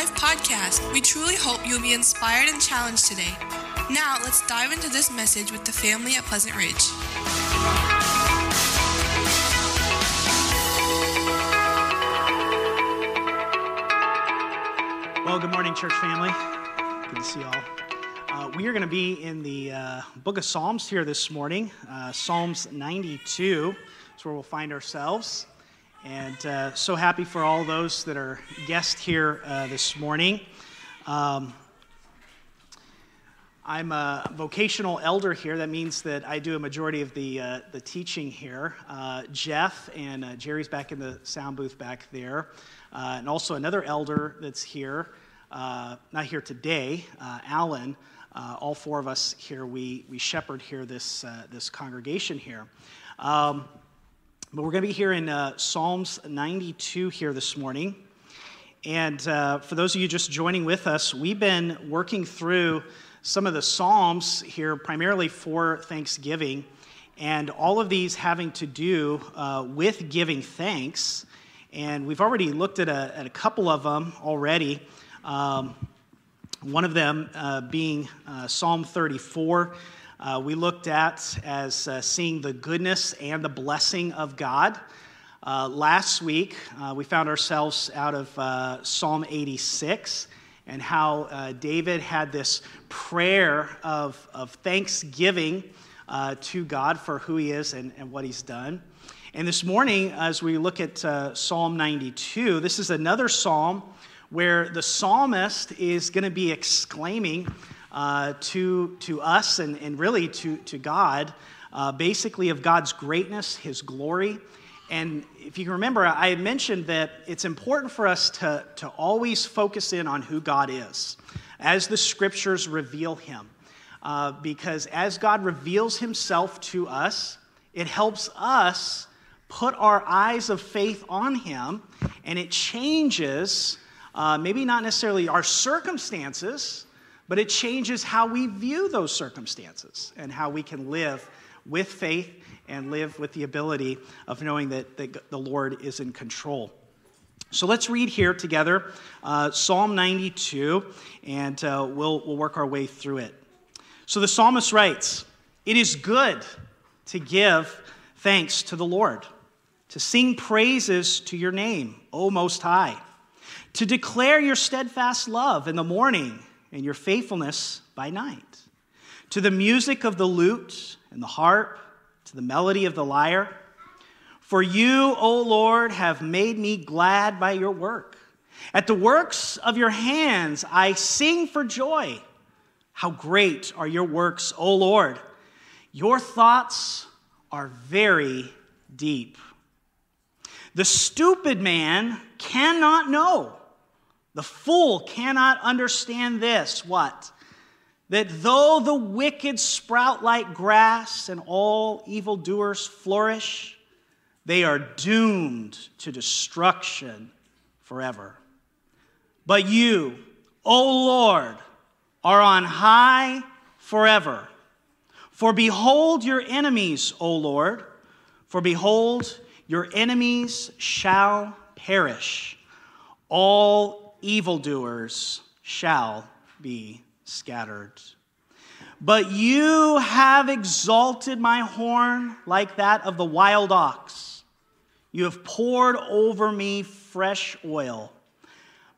Life podcast. We truly hope you'll be inspired and challenged today. Now, let's dive into this message with the family at Pleasant Ridge. Well, good morning, church family. Good to see you all. Uh, we are going to be in the uh, book of Psalms here this morning. Uh, Psalms 92 is where we'll find ourselves. And uh, so happy for all those that are guests here uh, this morning. Um, I'm a vocational elder here. That means that I do a majority of the, uh, the teaching here. Uh, Jeff and uh, Jerry's back in the sound booth back there. Uh, and also another elder that's here, not here today, Alan. all four of us here, we, we shepherd here this, this congregation here. Um, but we're going to be here in uh, Psalms 92 here this morning. And uh, for those of you just joining with us, we've been working through some of the Psalms here, primarily for Thanksgiving. And all of these having to do uh, with giving thanks. And we've already looked at a, at a couple of them already. Um, one of them uh, being uh, Psalm 34 uh, we looked at as uh, seeing the goodness and the blessing of God. Uh, last week, uh, we found ourselves out of uh, Psalm 86 and how uh, David had this prayer of, of thanksgiving to God for who he is and, and what he's done. And this morning, as we look at Psalm 92, this is another psalm where the psalmist is going to be exclaiming uh, to, to us and, and really to, to God, uh, basically of God's greatness, His glory. And if you can remember, I mentioned that it's important for us to, to always focus in on who God is as the scriptures reveal Him. Uh, because as God reveals Himself to us, it helps us put our eyes of faith on Him, and it changes, uh, maybe not necessarily our circumstances, but it changes how we view those circumstances and how we can live with faith and live with the ability of knowing that, that the Lord is in control. So let's read here together uh, Psalm 92, and uh, we'll, we'll work our way through it. So the psalmist writes It is good to give thanks to the Lord, to sing praises to your name, O Most High, to declare your steadfast love in the morning and your faithfulness by night. To the music of the lute and the harp, to the melody of the lyre. For you, O Lord, have made me glad by your work. At the works of your hands I sing for joy. How great are your works, O Lord! Your thoughts are very deep. The stupid man cannot know the fool cannot understand this what? That though the wicked sprout like grass and all evildoers flourish, they are doomed to destruction forever. But you, O Lord, are on high forever. For behold your enemies, O Lord, for behold, your enemies shall perish. All evildoers shall be scattered. But you have exalted my horn like that of the wild ox. You have poured over me fresh oil.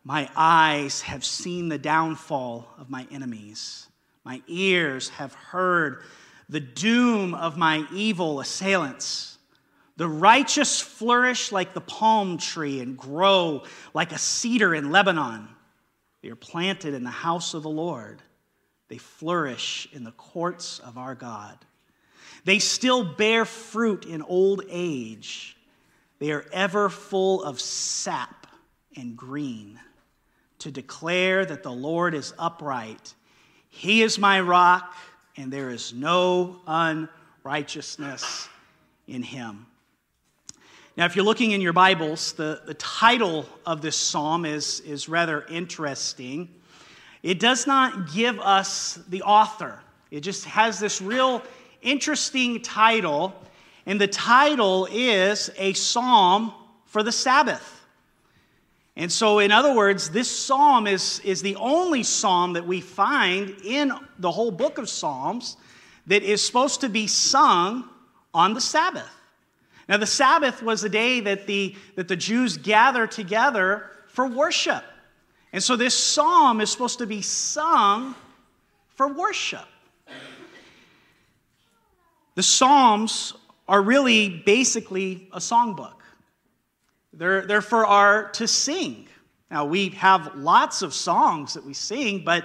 My eyes have seen the downfall of my enemies. My ears have heard the doom of my evil assailants. The righteous flourish like the palm tree and grow like a cedar in Lebanon. They are planted in the house of the Lord. They flourish in the courts of our God. They still bear fruit in old age. They are ever full of sap and green to declare that the Lord is upright. He is my rock, and there is no unrighteousness in him. Now, if you're looking in your Bibles, the, the title of this psalm is, is rather interesting. It does not give us the author, it just has this real interesting title, and the title is A Psalm for the Sabbath. And so, in other words, this psalm is, is the only psalm that we find in the whole book of Psalms that is supposed to be sung on the Sabbath. Now, the Sabbath was a day that the, that the Jews gather together for worship. And so, this psalm is supposed to be sung for worship. The Psalms are really basically a songbook. They're, they're for our to sing. Now, we have lots of songs that we sing, but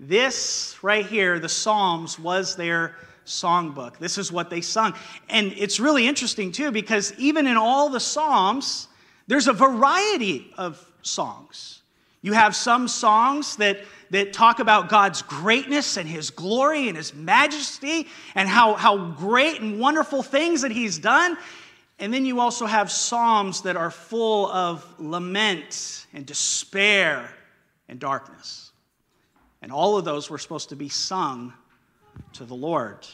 this right here, the Psalms, was their songbook. This is what they sung. And it's really interesting, too, because even in all the Psalms, there's a variety of songs. You have some songs that, that talk about God's greatness and His glory and His majesty and how, how great and wonderful things that He's done. And then you also have Psalms that are full of lament and despair and darkness. And all of those were supposed to be sung to the Lord.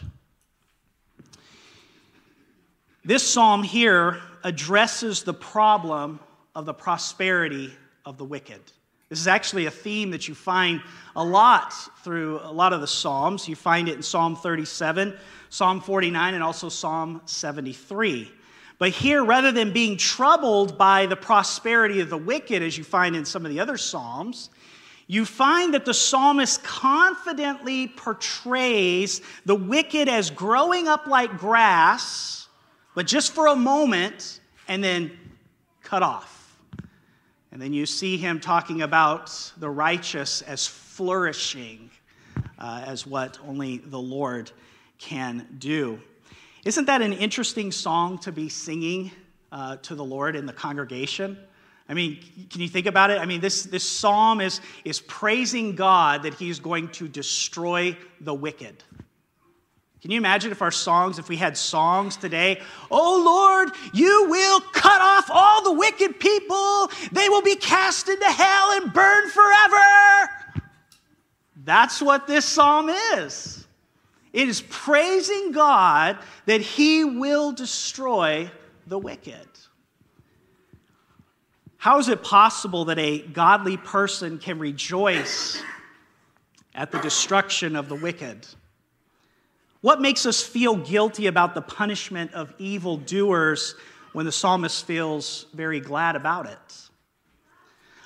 This psalm here addresses the problem of the prosperity of the wicked. This is actually a theme that you find a lot through a lot of the Psalms. You find it in Psalm 37, Psalm 49, and also Psalm 73. But here, rather than being troubled by the prosperity of the wicked, as you find in some of the other Psalms, you find that the psalmist confidently portrays the wicked as growing up like grass, but just for a moment, and then cut off. And then you see him talking about the righteous as flourishing, uh, as what only the Lord can do. Isn't that an interesting song to be singing uh, to the Lord in the congregation? I mean, can you think about it? I mean, this, this psalm is, is praising God that He's going to destroy the wicked. Can you imagine if our songs, if we had songs today? Oh Lord, you will cut off all the wicked people. They will be cast into hell and burn forever. That's what this psalm is. It is praising God that He will destroy the wicked. How is it possible that a godly person can rejoice at the destruction of the wicked? What makes us feel guilty about the punishment of evil doers when the psalmist feels very glad about it?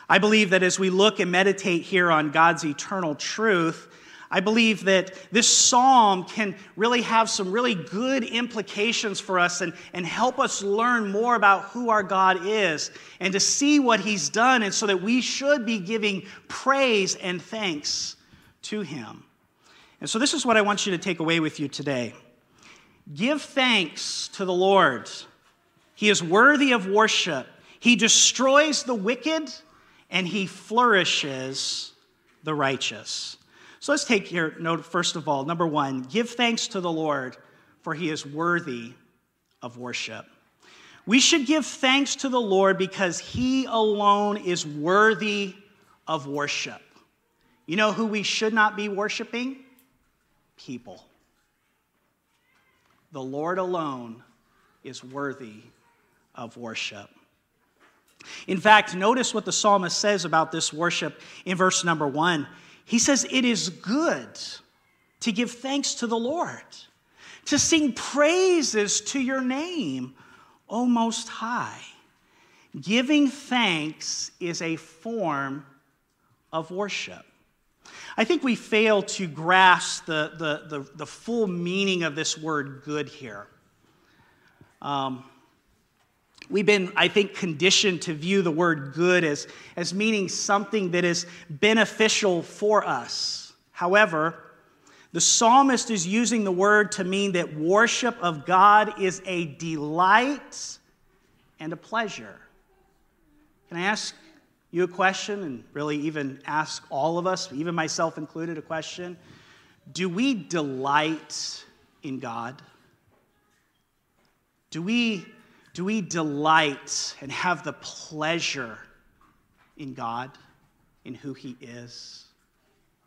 I believe that as we look and meditate here on God's eternal truth, I believe that this psalm can really have some really good implications for us and, and help us learn more about who our God is and to see what he's done, and so that we should be giving praise and thanks to him. And so, this is what I want you to take away with you today. Give thanks to the Lord. He is worthy of worship. He destroys the wicked and he flourishes the righteous. So let's take here note, first of all, number one, give thanks to the Lord, for he is worthy of worship. We should give thanks to the Lord because he alone is worthy of worship. You know who we should not be worshiping? People. The Lord alone is worthy of worship. In fact, notice what the psalmist says about this worship in verse number one. He says, It is good to give thanks to the Lord, to sing praises to your name, O Most High. Giving thanks is a form of worship. I think we fail to grasp the, the, the, the full meaning of this word good here. Um, We've been, I think, conditioned to view the word good as, as meaning something that is beneficial for us. However, the psalmist is using the word to mean that worship of God is a delight and a pleasure. Can I ask you a question and really even ask all of us, even myself included, a question? Do we delight in God? Do we do we delight and have the pleasure in God, in who He is,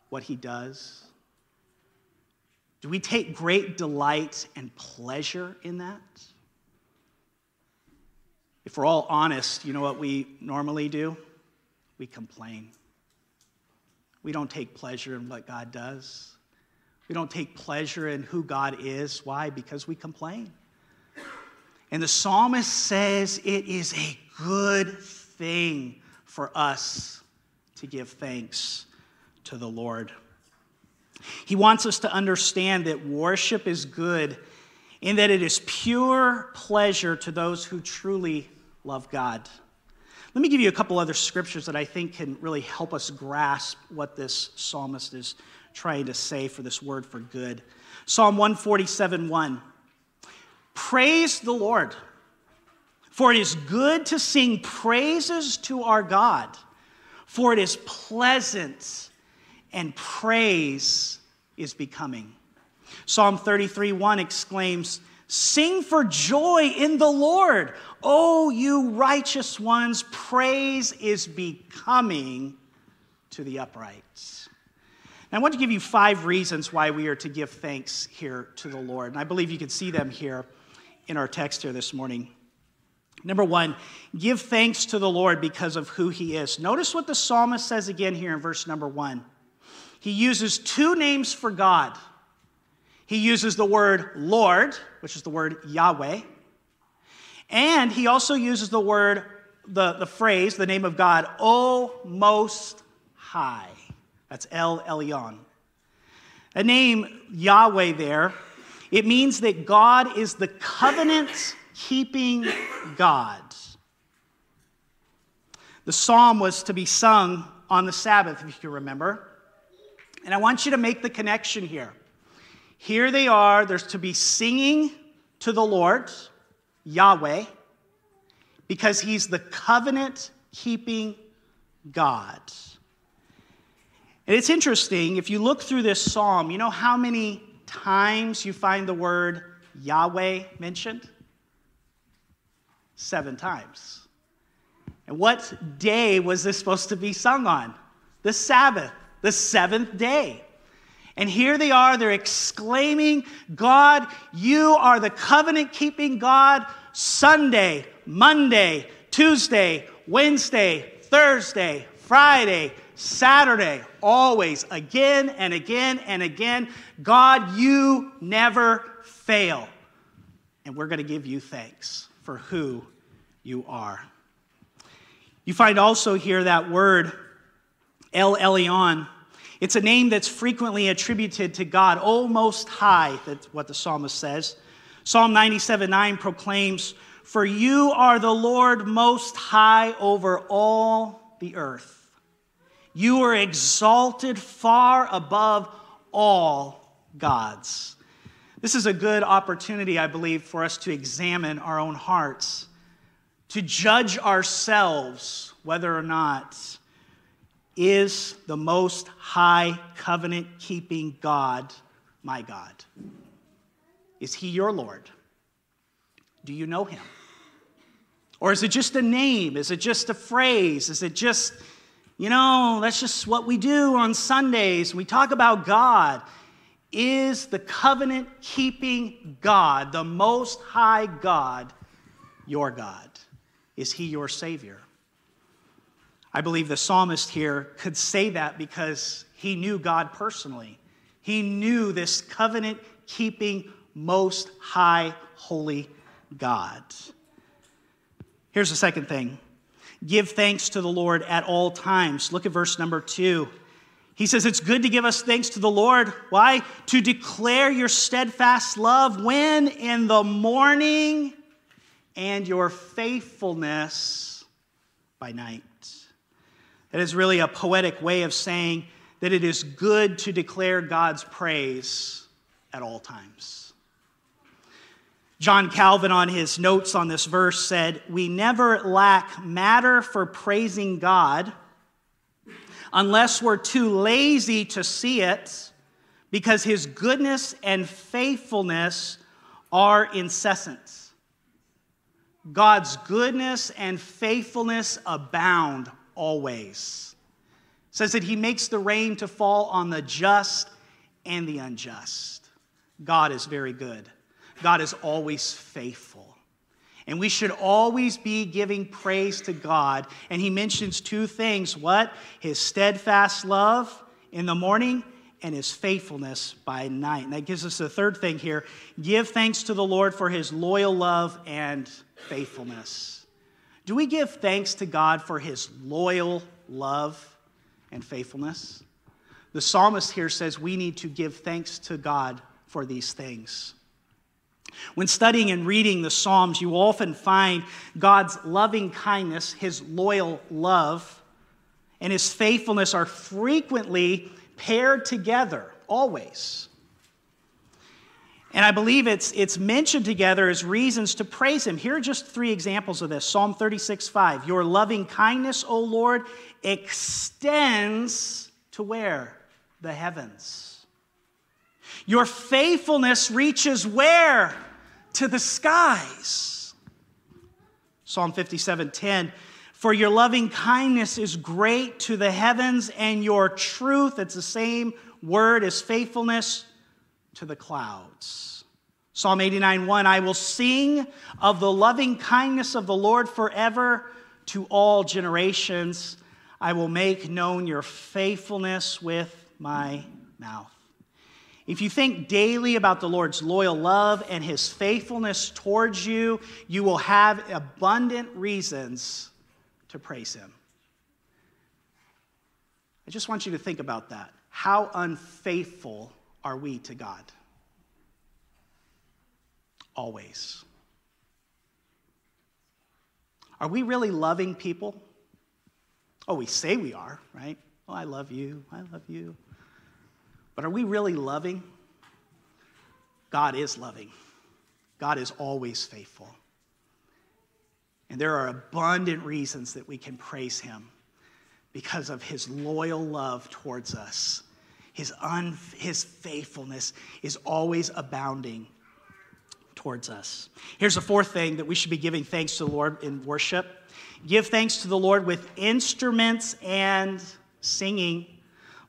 what He does? Do we take great delight and pleasure in that? If we're all honest, you know what we normally do? we complain. We don't take pleasure in what God does. We don't take pleasure in who God is. Why? Because we complain. And the psalmist says it is a good thing for us to give thanks to the Lord. He wants us to understand that worship is good in that it is pure pleasure to those who truly love God. Let me give you a couple other scriptures that I think can really help us grasp what this psalmist is trying to say for this word for good. Psalm 147 1. Praise the Lord, for it is good to sing praises to our God, for it is pleasant and praise is becoming. Psalm 33 1 exclaims, Sing for joy in the Lord. O you righteous ones, praise is becoming to the upright. Now, I want to give you five reasons why we are to give thanks here to the Lord. And I believe you can see them here in our text here this morning. Number one, give thanks to the Lord because of who he is. Notice what the psalmist says again here in verse number one. He uses two names for God. He uses the word Lord, which is the word Yahweh, and he also uses the word, the, the phrase, the name of God, O Most High. That's El Elyon. A name, Yahweh, there, it means that God is the covenant keeping God. The psalm was to be sung on the Sabbath, if you remember. And I want you to make the connection here. Here they are, there's to be singing to the Lord, Yahweh, because he's the covenant keeping God. And it's interesting, if you look through this psalm, you know how many times you find the word Yahweh mentioned? Seven times. And what day was this supposed to be sung on? The Sabbath, the seventh day. And here they are, they're exclaiming, God, you are the covenant keeping God. Sunday, Monday, Tuesday, Wednesday, Thursday, Friday, Saturday, always, again and again and again. God, you never fail. And we're going to give you thanks for who you are. You find also here that word, El Elyon. It's a name that's frequently attributed to God, O Most High, that's what the psalmist says. Psalm 97 9 proclaims, For you are the Lord Most High over all the earth. You are exalted far above all gods. This is a good opportunity, I believe, for us to examine our own hearts, to judge ourselves whether or not is the most high covenant keeping God my God? Is he your Lord? Do you know him? Or is it just a name? Is it just a phrase? Is it just you know, that's just what we do on Sundays. We talk about God. Is the covenant keeping God, the most high God, your God? Is he your Savior? I believe the psalmist here could say that because he knew God personally. He knew this covenant keeping, most high, holy God. Here's the second thing Give thanks to the Lord at all times. Look at verse number two. He says, It's good to give us thanks to the Lord. Why? To declare your steadfast love when in the morning and your faithfulness by night. That is really a poetic way of saying that it is good to declare God's praise at all times. John Calvin, on his notes on this verse, said, We never lack matter for praising God unless we're too lazy to see it because his goodness and faithfulness are incessant. God's goodness and faithfulness abound always. It says that he makes the rain to fall on the just and the unjust. God is very good. God is always faithful. And we should always be giving praise to God. And he mentions two things what? His steadfast love in the morning and his faithfulness by night. And that gives us the third thing here give thanks to the Lord for his loyal love and faithfulness. Do we give thanks to God for his loyal love and faithfulness? The psalmist here says we need to give thanks to God for these things. When studying and reading the Psalms, you often find God's loving kindness, his loyal love, and his faithfulness are frequently paired together, always. And I believe it's, it's mentioned together as reasons to praise him. Here are just three examples of this Psalm 36 5. Your loving kindness, O Lord, extends to where? The heavens. Your faithfulness reaches where? To the skies. Psalm 57 10. For your loving kindness is great to the heavens, and your truth, it's the same word as faithfulness, to the clouds. Psalm 89 1 I will sing of the loving kindness of the Lord forever to all generations. I will make known your faithfulness with my mouth. If you think daily about the Lord's loyal love and his faithfulness towards you, you will have abundant reasons to praise him. I just want you to think about that. How unfaithful are we to God? Always. Are we really loving people? Oh, we say we are, right? Oh, I love you. I love you. But are we really loving? God is loving. God is always faithful. And there are abundant reasons that we can praise him because of his loyal love towards us. His, un, his faithfulness is always abounding towards us. Here's the fourth thing that we should be giving thanks to the Lord in worship give thanks to the Lord with instruments and singing.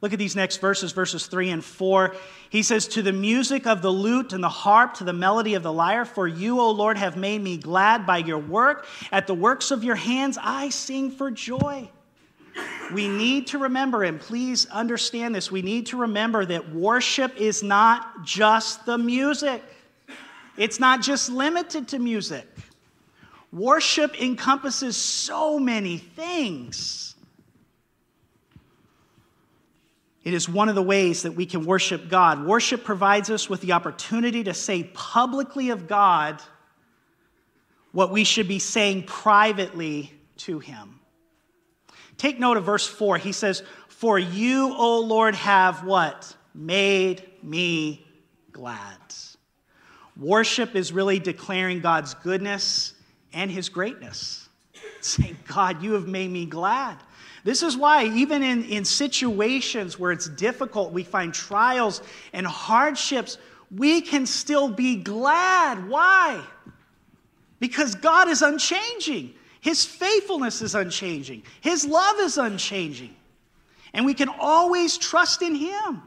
Look at these next verses, verses 3 and 4. He says, To the music of the lute and the harp, to the melody of the lyre, for you, O Lord, have made me glad by your work. At the works of your hands, I sing for joy. We need to remember, and please understand this, we need to remember that worship is not just the music, it's not just limited to music. Worship encompasses so many things. It is one of the ways that we can worship God. Worship provides us with the opportunity to say publicly of God what we should be saying privately to Him. Take note of verse 4. He says, For you, O Lord, have what? Made me glad. Worship is really declaring God's goodness and His greatness. Saying, God, you have made me glad. This is why, even in, in situations where it's difficult, we find trials and hardships, we can still be glad. Why? Because God is unchanging. His faithfulness is unchanging. His love is unchanging. And we can always trust in Him.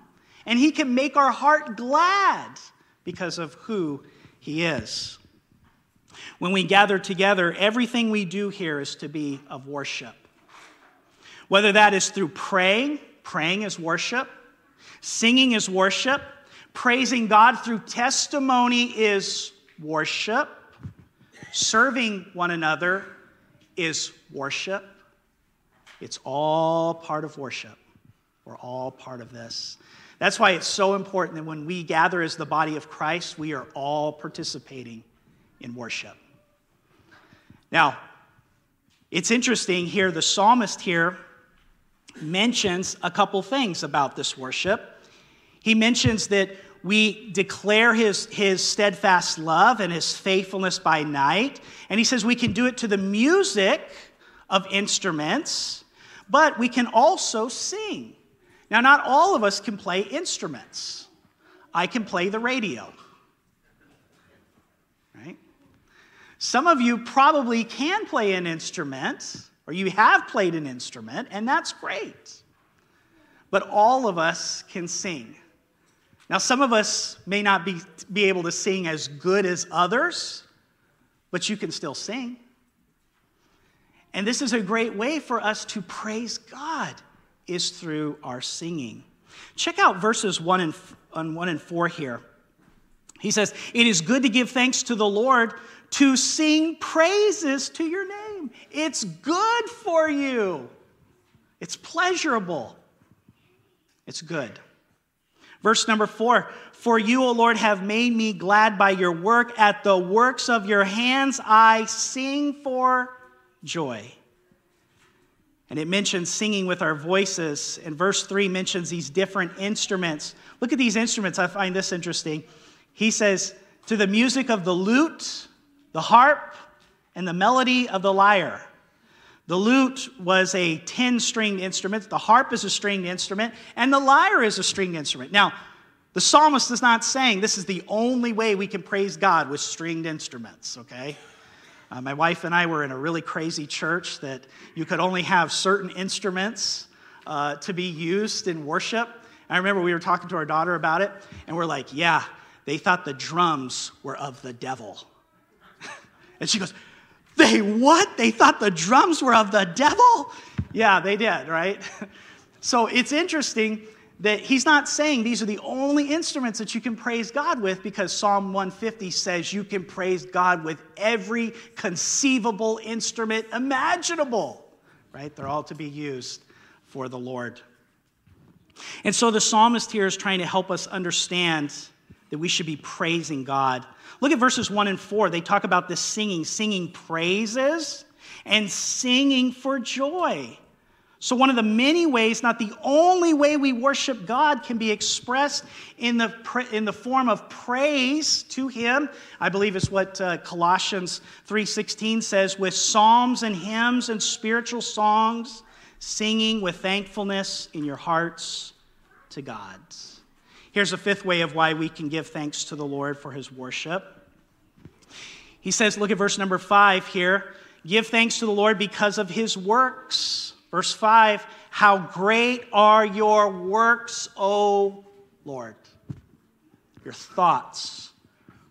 And He can make our heart glad because of who He is. When we gather together, everything we do here is to be of worship. Whether that is through praying, praying is worship, singing is worship, praising God through testimony is worship, serving one another is worship. It's all part of worship. We're all part of this. That's why it's so important that when we gather as the body of Christ, we are all participating in worship. Now, it's interesting here, the psalmist here mentions a couple things about this worship. He mentions that we declare his, his steadfast love and his faithfulness by night. And he says we can do it to the music of instruments, but we can also sing. Now, not all of us can play instruments. I can play the radio. Right? Some of you probably can play an instrument or you have played an instrument, and that's great. But all of us can sing. Now, some of us may not be, be able to sing as good as others, but you can still sing. And this is a great way for us to praise God is through our singing. Check out verses 1 and, on 1 and 4 here. He says, It is good to give thanks to the Lord, to sing praises to your name. It's good for you, it's pleasurable, it's good. Verse number four For you, O Lord, have made me glad by your work. At the works of your hands I sing for joy. And it mentions singing with our voices. And verse 3 mentions these different instruments. Look at these instruments. I find this interesting. He says, to the music of the lute, the harp, and the melody of the lyre. The lute was a 10 stringed instrument, the harp is a stringed instrument, and the lyre is a stringed instrument. Now, the psalmist is not saying this is the only way we can praise God with stringed instruments, okay? Uh, my wife and I were in a really crazy church that you could only have certain instruments uh, to be used in worship. I remember we were talking to our daughter about it, and we're like, yeah, they thought the drums were of the devil. and she goes, they what? They thought the drums were of the devil? Yeah, they did, right? so it's interesting that he's not saying these are the only instruments that you can praise God with because Psalm 150 says you can praise God with every conceivable instrument imaginable, right? They're all to be used for the Lord. And so the psalmist here is trying to help us understand that we should be praising God. Look at verses 1 and 4. They talk about this singing, singing praises and singing for joy. So, one of the many ways, not the only way we worship God, can be expressed in the, in the form of praise to Him. I believe is what uh, Colossians 3.16 says, with psalms and hymns and spiritual songs, singing with thankfulness in your hearts to God. Here's a fifth way of why we can give thanks to the Lord for His worship. He says, look at verse number 5 here. Give thanks to the Lord because of His works Verse 5 How great are your works, O Lord! Your thoughts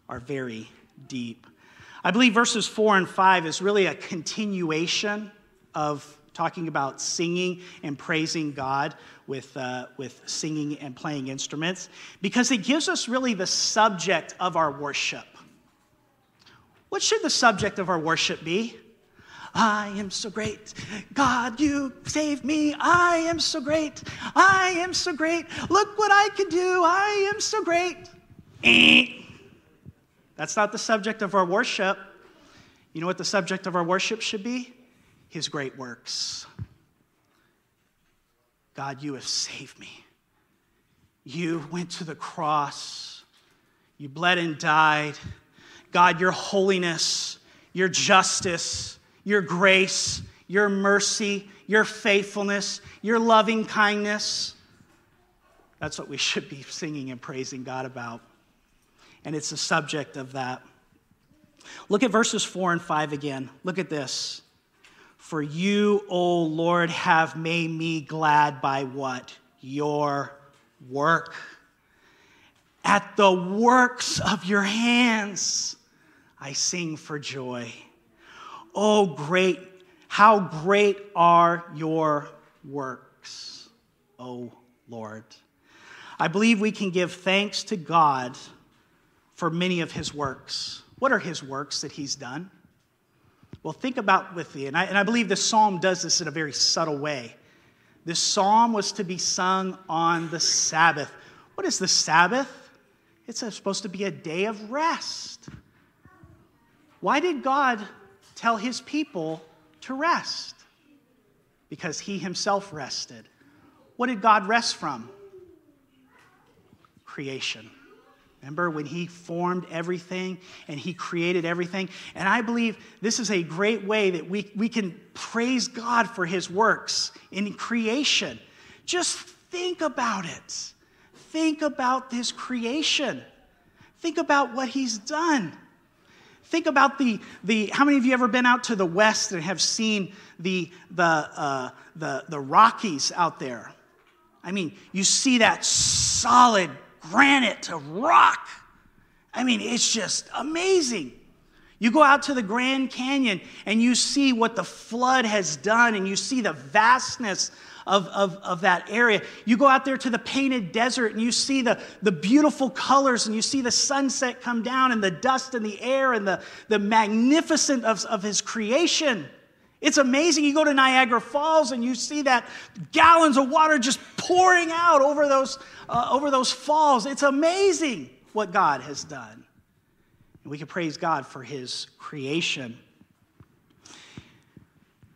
are very deep. I believe verses 4 and 5 is really a continuation of talking about singing and praising God with, uh, with singing and playing instruments because it gives us really the subject of our worship. What should the subject of our worship be? I am so great. God, you saved me. I am so great. I am so great. Look what I can do. I am so great. That's not the subject of our worship. You know what the subject of our worship should be? His great works. God, you have saved me. You went to the cross. You bled and died. God, your holiness, your justice, your grace, your mercy, your faithfulness, your loving kindness. That's what we should be singing and praising God about. And it's the subject of that. Look at verses 4 and 5 again. Look at this. For you, O Lord, have made me glad by what? Your work. At the works of your hands, I sing for joy. Oh, great, how great are your works, O Lord. I believe we can give thanks to God for many of his works. What are his works that he's done? Well, think about with me, and I, and I believe this psalm does this in a very subtle way. This psalm was to be sung on the Sabbath. What is the Sabbath? It's supposed to be a day of rest. Why did God tell his people to rest because he himself rested. What did God rest from? Creation. Remember when he formed everything and he created everything? And I believe this is a great way that we, we can praise God for his works in creation. Just think about it. Think about this creation. Think about what he's done. Think about the, the how many of you ever been out to the west and have seen the, the, uh, the, the Rockies out there? I mean, you see that solid granite to rock. I mean, it's just amazing. You go out to the Grand Canyon and you see what the flood has done, and you see the vastness of, of, of that area. You go out there to the painted desert and you see the, the beautiful colors, and you see the sunset come down, and the dust in the air, and the, the magnificence of, of his creation. It's amazing. You go to Niagara Falls and you see that gallons of water just pouring out over those, uh, over those falls. It's amazing what God has done. And we can praise God for his creation.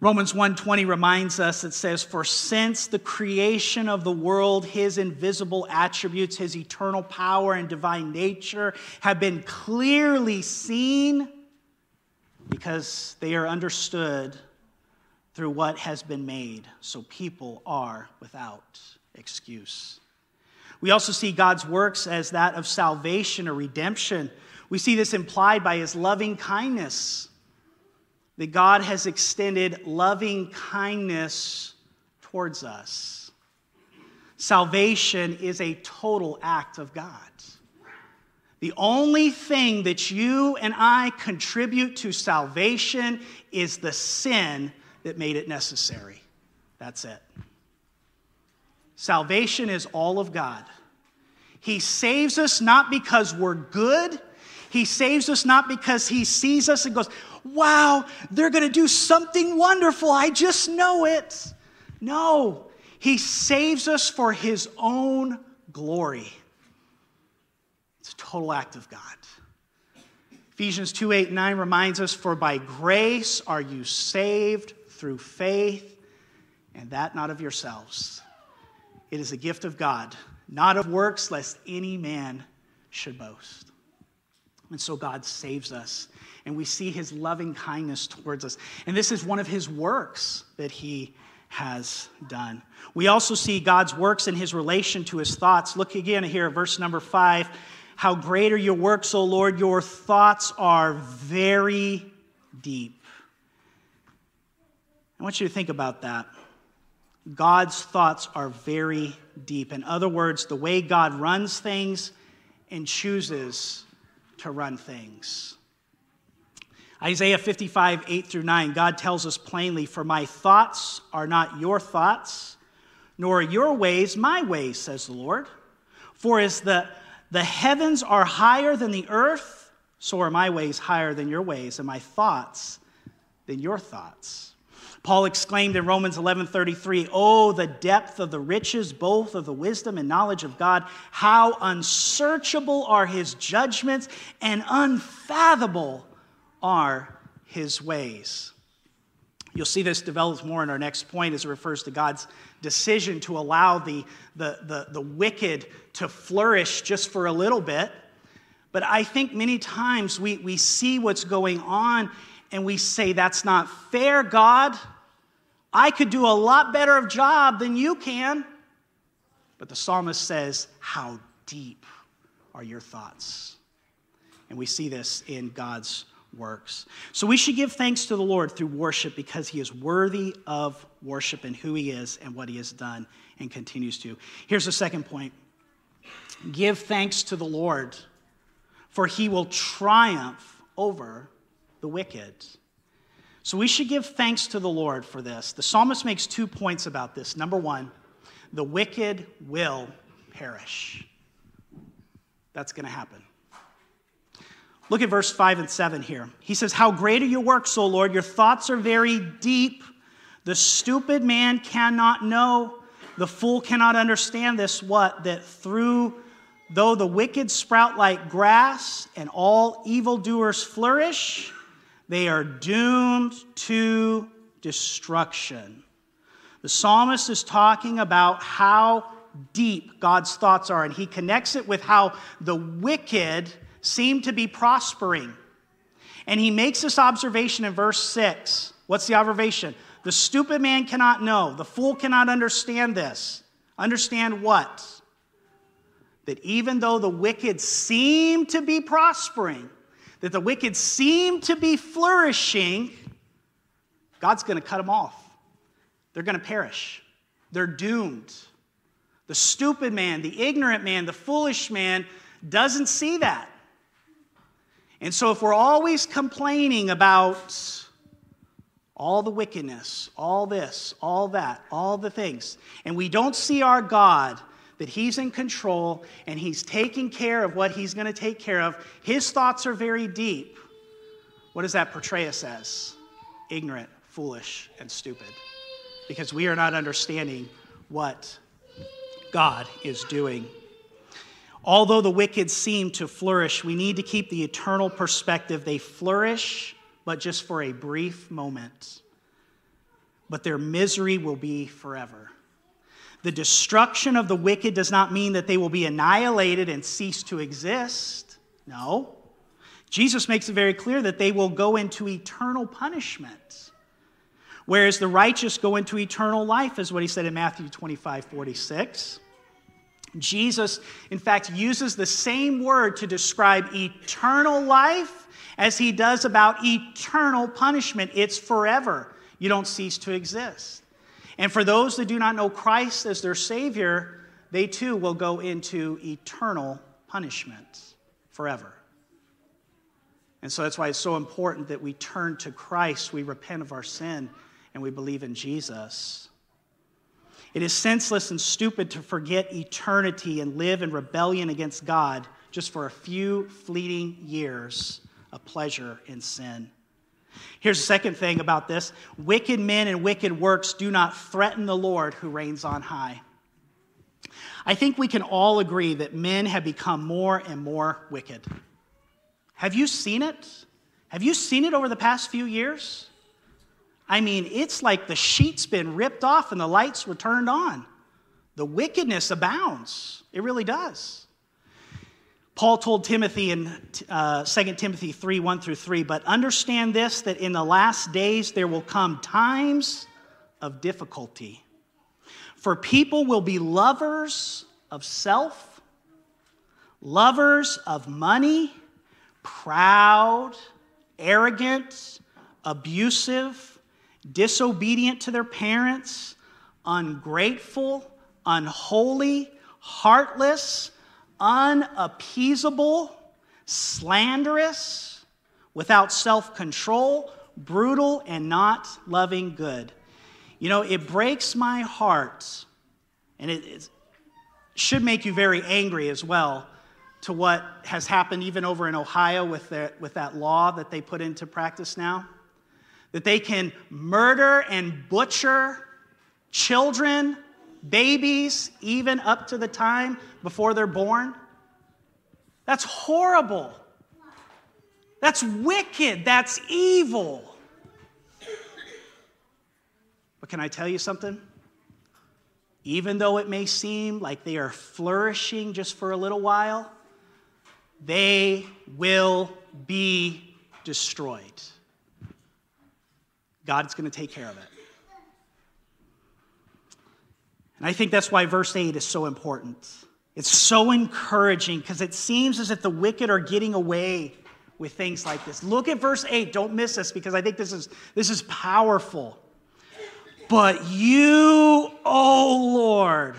Romans 1:20 reminds us it says for since the creation of the world his invisible attributes his eternal power and divine nature have been clearly seen because they are understood through what has been made so people are without excuse. We also see God's works as that of salvation or redemption. We see this implied by his loving kindness, that God has extended loving kindness towards us. Salvation is a total act of God. The only thing that you and I contribute to salvation is the sin that made it necessary. That's it. Salvation is all of God. He saves us not because we're good. He saves us not because He sees us and goes, Wow, they're going to do something wonderful. I just know it. No, He saves us for His own glory. It's a total act of God. Ephesians 2 8 9 reminds us, For by grace are you saved through faith, and that not of yourselves. It is a gift of God, not of works, lest any man should boast. And so God saves us, and we see his loving kindness towards us. And this is one of his works that he has done. We also see God's works in his relation to his thoughts. Look again here verse number five. How great are your works, O Lord! Your thoughts are very deep. I want you to think about that. God's thoughts are very deep. In other words, the way God runs things and chooses to run things. Isaiah 55, 8 through 9, God tells us plainly, For my thoughts are not your thoughts, nor are your ways my ways, says the Lord. For as the, the heavens are higher than the earth, so are my ways higher than your ways, and my thoughts than your thoughts. Paul exclaimed in Romans 11:33, "Oh, the depth of the riches both of the wisdom and knowledge of God, how unsearchable are his judgments and unfathomable are his ways." You'll see this develops more in our next point as it refers to God's decision to allow the, the, the, the wicked to flourish just for a little bit. But I think many times we, we see what's going on and we say, That's not fair, God. I could do a lot better of job than you can. But the psalmist says, How deep are your thoughts? And we see this in God's works. So we should give thanks to the Lord through worship because he is worthy of worship and who he is and what he has done and continues to. Here's the second point give thanks to the Lord, for he will triumph over the wicked. So we should give thanks to the Lord for this. The psalmist makes two points about this. Number one, the wicked will perish. That's going to happen. Look at verse 5 and 7 here. He says, How great are your works, O Lord! Your thoughts are very deep. The stupid man cannot know. The fool cannot understand this, what? That through, though the wicked sprout like grass and all evildoers flourish, they are doomed to destruction. The psalmist is talking about how deep God's thoughts are, and he connects it with how the wicked seem to be prospering. And he makes this observation in verse 6. What's the observation? The stupid man cannot know, the fool cannot understand this. Understand what? That even though the wicked seem to be prospering, that the wicked seem to be flourishing, God's going to cut them off. They're going to perish. They're doomed. The stupid man, the ignorant man, the foolish man doesn't see that. And so, if we're always complaining about all the wickedness, all this, all that, all the things, and we don't see our God, that He's in control and He's taking care of what He's going to take care of, His thoughts are very deep. What does that portray us as? Ignorant, foolish, and stupid. Because we are not understanding what God is doing. Although the wicked seem to flourish, we need to keep the eternal perspective. They flourish, but just for a brief moment. But their misery will be forever. The destruction of the wicked does not mean that they will be annihilated and cease to exist. No. Jesus makes it very clear that they will go into eternal punishment. Whereas the righteous go into eternal life, is what he said in Matthew 25 46. Jesus, in fact, uses the same word to describe eternal life as he does about eternal punishment. It's forever. You don't cease to exist. And for those that do not know Christ as their Savior, they too will go into eternal punishment forever. And so that's why it's so important that we turn to Christ, we repent of our sin, and we believe in Jesus. It is senseless and stupid to forget eternity and live in rebellion against God just for a few fleeting years of pleasure in sin. Here's the second thing about this wicked men and wicked works do not threaten the Lord who reigns on high. I think we can all agree that men have become more and more wicked. Have you seen it? Have you seen it over the past few years? I mean, it's like the sheet's been ripped off and the lights were turned on. The wickedness abounds. It really does. Paul told Timothy in uh, 2 Timothy 3 1 through 3, but understand this that in the last days there will come times of difficulty. For people will be lovers of self, lovers of money, proud, arrogant, abusive disobedient to their parents, ungrateful, unholy, heartless, unappeasable, slanderous, without self control, brutal, and not loving good. You know, it breaks my heart, and it, should make you very angry as well to what has happened even over in Ohio with, with that law that they put into practice now that they can murder and butcher children, babies, even up to the time before they're born. That's horrible. That's wicked. That's evil. But can I tell you something? Even though it may seem like they are flourishing just for a little while, they will be destroyed. God's going to take care of it. And I think that's why verse 8 is so important. It's so encouraging because it seems as if the wicked are getting away with things like this. Look at verse 8. Don't miss this because I think this is, this is powerful. But you, O oh Lord,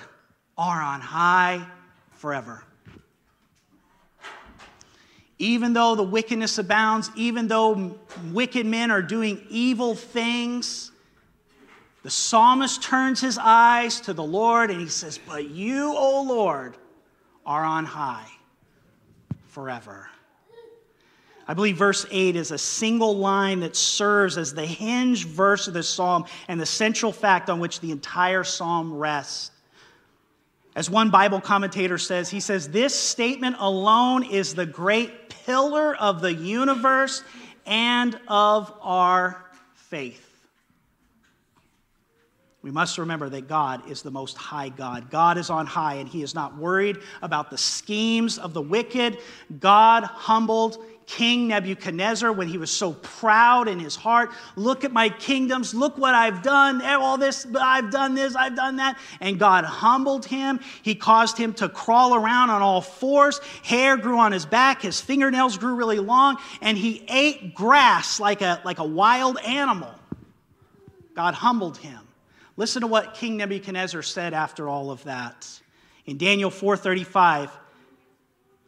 are on high forever even though the wickedness abounds, even though wicked men are doing evil things, the psalmist turns his eyes to the Lord and he says, But you, O Lord, are on high forever. I believe verse 8 is a single line that serves as the hinge verse of this psalm and the central fact on which the entire psalm rests. As one Bible commentator says, he says, This statement alone is the great pillar of the universe and of our faith. We must remember that God is the most high God. God is on high, and He is not worried about the schemes of the wicked. God humbled King Nebuchadnezzar when he was so proud in his heart. Look at my kingdoms. Look what I've done. Eh, all this, I've done this, I've done that. And God humbled him. He caused him to crawl around on all fours. Hair grew on his back. His fingernails grew really long. And he ate grass like a, like a wild animal. God humbled him. Listen to what King Nebuchadnezzar said after all of that. In Daniel 435,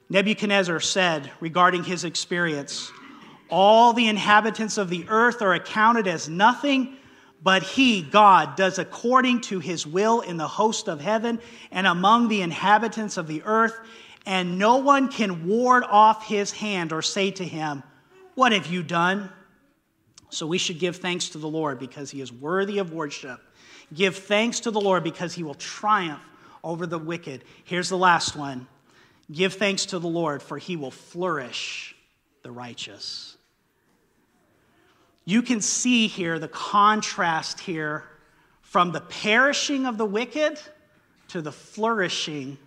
Nebuchadnezzar said regarding his experience, All the inhabitants of the earth are accounted as nothing, but he, God, does according to his will in the host of heaven and among the inhabitants of the earth, and no one can ward off his hand or say to him, What have you done? So we should give thanks to the Lord because he is worthy of worship. Give thanks to the Lord because he will triumph over the wicked. Here's the last one Give thanks to the Lord, for he will flourish the righteous. You can see here the contrast here from the perishing of the wicked to the flourishing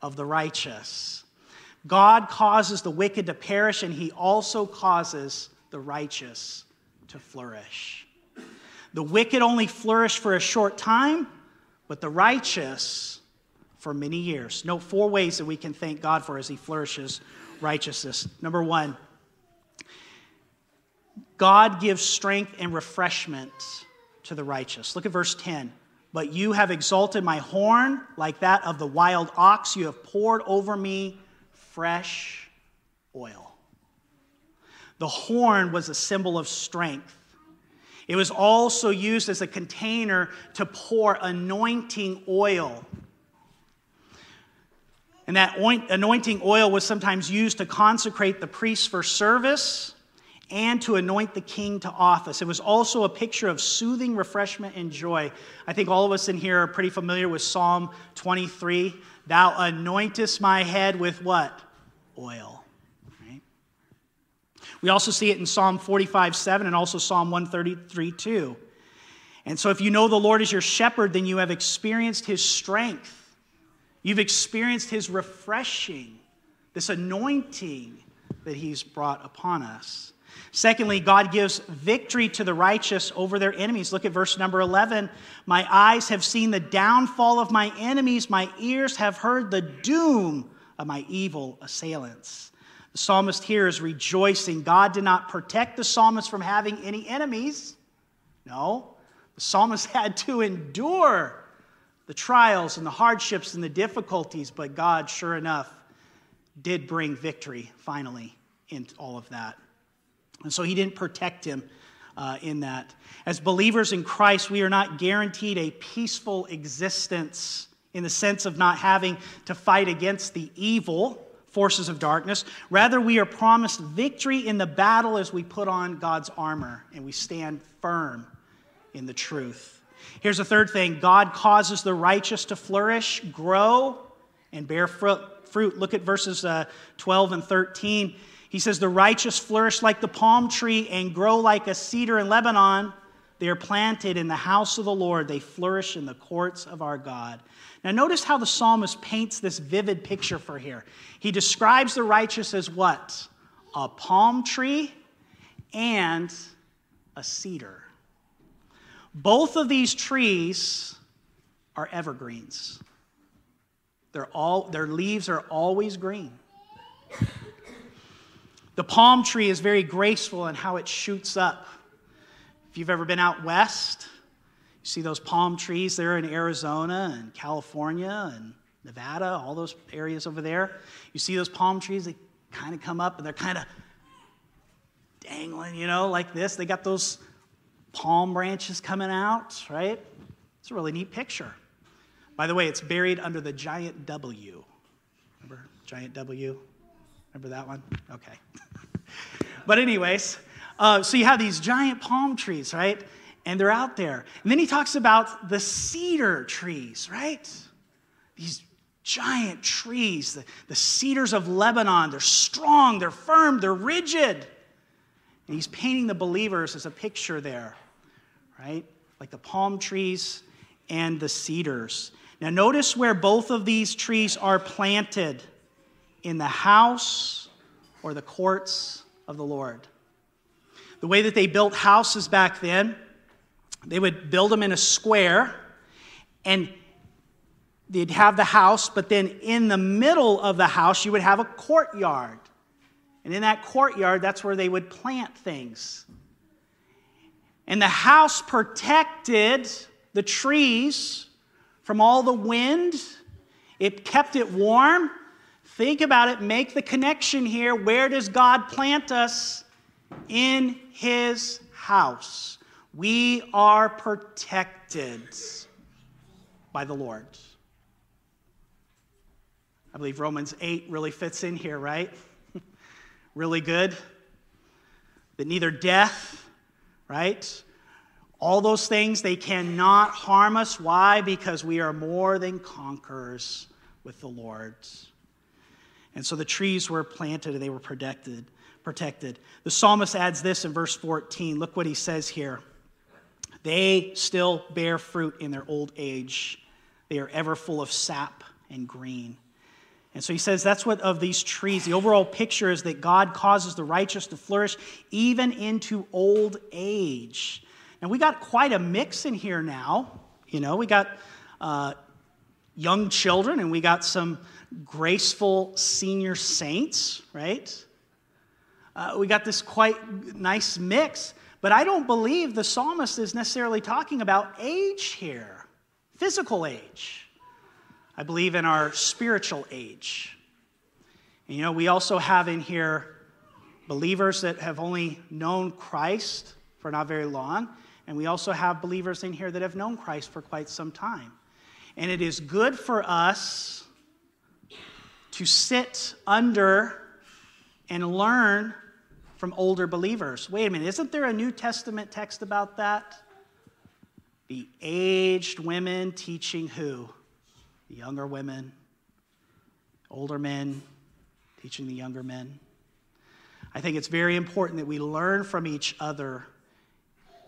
of the righteous. God causes the wicked to perish, and he also causes the righteous to flourish. The wicked only flourish for a short time, but the righteous for many years. Note four ways that we can thank God for as he flourishes righteousness. Number one, God gives strength and refreshment to the righteous. Look at verse 10. But you have exalted my horn like that of the wild ox. You have poured over me fresh oil. The horn was a symbol of strength. It was also used as a container to pour anointing oil. And that anointing oil was sometimes used to consecrate the priests for service and to anoint the king to office. It was also a picture of soothing refreshment and joy. I think all of us in here are pretty familiar with Psalm 23. Thou anointest my head with what? Oil. We also see it in Psalm 45 7 and also Psalm 133 2. And so, if you know the Lord is your shepherd, then you have experienced his strength. You've experienced his refreshing, this anointing that he's brought upon us. Secondly, God gives victory to the righteous over their enemies. Look at verse number 11. My eyes have seen the downfall of my enemies, my ears have heard the doom of my evil assailants. The psalmist here is rejoicing. God did not protect the psalmist from having any enemies. No, the psalmist had to endure the trials and the hardships and the difficulties, but God, sure enough, did bring victory finally in all of that. And so he didn't protect him uh, in that. As believers in Christ, we are not guaranteed a peaceful existence in the sense of not having to fight against the evil forces of darkness. Rather, we are promised victory in the battle as we put on God's armor and we stand firm in the truth. Here's a third thing God causes the righteous to flourish, grow, and bear fruit. Look at verses uh, 12 and 13. He says, The righteous flourish like the palm tree and grow like a cedar in Lebanon. They are planted in the house of the Lord. They flourish in the courts of our God. Now, notice how the psalmist paints this vivid picture for here. He describes the righteous as what? A palm tree and a cedar. Both of these trees are evergreens. They're all, their leaves are always green. The palm tree is very graceful in how it shoots up. If you've ever been out west, you see those palm trees there in Arizona and California and Nevada, all those areas over there. You see those palm trees, they kind of come up and they're kind of dangling, you know, like this. They got those palm branches coming out, right? It's a really neat picture. By the way, it's buried under the giant W. Remember giant W? Remember that one? Okay. but, anyways, uh, so you have these giant palm trees, right? And they're out there. And then he talks about the cedar trees, right? These giant trees, the, the cedars of Lebanon. They're strong, they're firm, they're rigid. And he's painting the believers as a picture there, right? Like the palm trees and the cedars. Now, notice where both of these trees are planted in the house or the courts of the Lord. The way that they built houses back then, they would build them in a square and they'd have the house, but then in the middle of the house, you would have a courtyard. And in that courtyard, that's where they would plant things. And the house protected the trees from all the wind, it kept it warm, think about it, make the connection here. Where does God plant us? In his house. We are protected by the Lord. I believe Romans 8 really fits in here, right? really good. That neither death, right? All those things, they cannot harm us. Why? Because we are more than conquerors with the Lord. And so the trees were planted and they were protected. Protected. The psalmist adds this in verse 14. Look what he says here. They still bear fruit in their old age. They are ever full of sap and green. And so he says that's what of these trees, the overall picture is that God causes the righteous to flourish even into old age. And we got quite a mix in here now. You know, we got uh, young children and we got some graceful senior saints, right? Uh, we got this quite nice mix. But I don't believe the psalmist is necessarily talking about age here, physical age. I believe in our spiritual age. And you know, we also have in here believers that have only known Christ for not very long, and we also have believers in here that have known Christ for quite some time. And it is good for us to sit under and learn from older believers. Wait a minute, isn't there a New Testament text about that? The aged women teaching who? The younger women, older men teaching the younger men. I think it's very important that we learn from each other,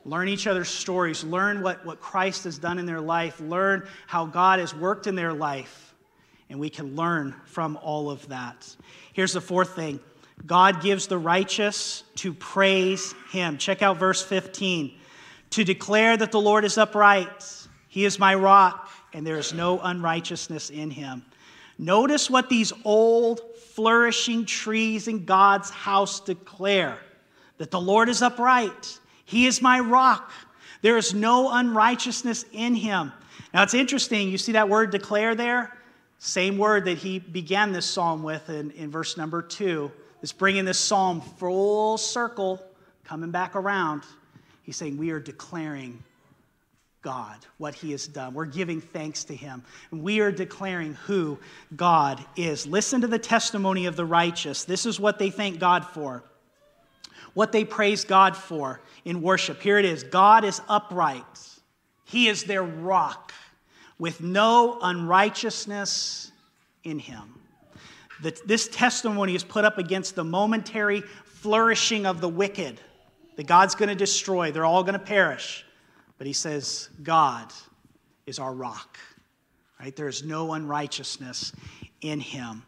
learn each other's stories, learn what, what Christ has done in their life, learn how God has worked in their life, and we can learn from all of that. Here's the fourth thing God gives the righteous to praise him. Check out verse 15. To declare that the Lord is upright, he is my rock, and there is no unrighteousness in him. Notice what these old, flourishing trees in God's house declare that the Lord is upright, he is my rock, there is no unrighteousness in him. Now it's interesting, you see that word declare there? Same word that he began this psalm with in, in verse number two. It's bringing this psalm full circle, coming back around. He's saying, We are declaring God, what He has done. We're giving thanks to Him. And we are declaring who God is. Listen to the testimony of the righteous. This is what they thank God for, what they praise God for in worship. Here it is God is upright, He is their rock, with no unrighteousness in Him this testimony is put up against the momentary flourishing of the wicked that God's going to destroy. They're all going to perish. But he says, God is our rock. Right? There is no unrighteousness in him.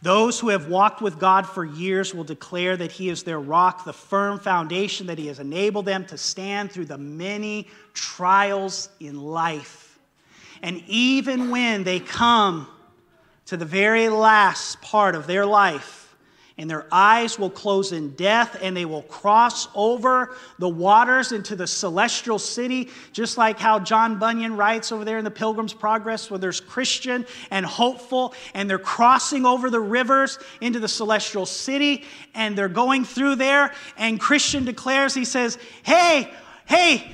Those who have walked with God for years will declare that He is their rock, the firm foundation that He has enabled them to stand through the many trials in life. And even when they come to the very last part of their life, and their eyes will close in death, and they will cross over the waters into the celestial city, just like how John Bunyan writes over there in the Pilgrim's Progress, where there's Christian and hopeful, and they're crossing over the rivers into the celestial city, and they're going through there, and Christian declares, he says, Hey, hey,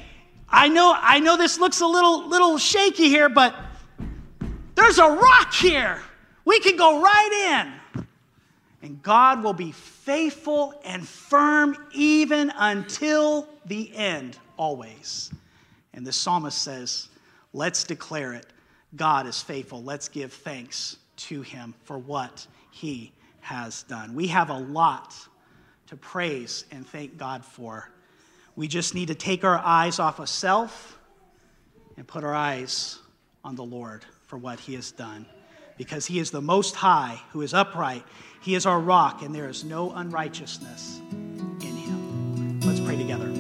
I know, I know this looks a little, little shaky here, but there's a rock here. We can go right in. And God will be faithful and firm even until the end, always. And the psalmist says, Let's declare it. God is faithful. Let's give thanks to him for what he has done. We have a lot to praise and thank God for. We just need to take our eyes off of self and put our eyes on the Lord for what he has done because he is the most high, who is upright. He is our rock, and there is no unrighteousness in him. Let's pray together.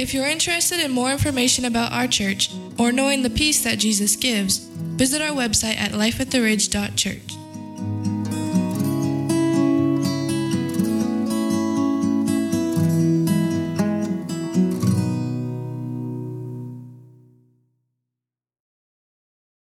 If you're interested in more information about our church or knowing the peace that Jesus gives, visit our website at lifeattheridge.church.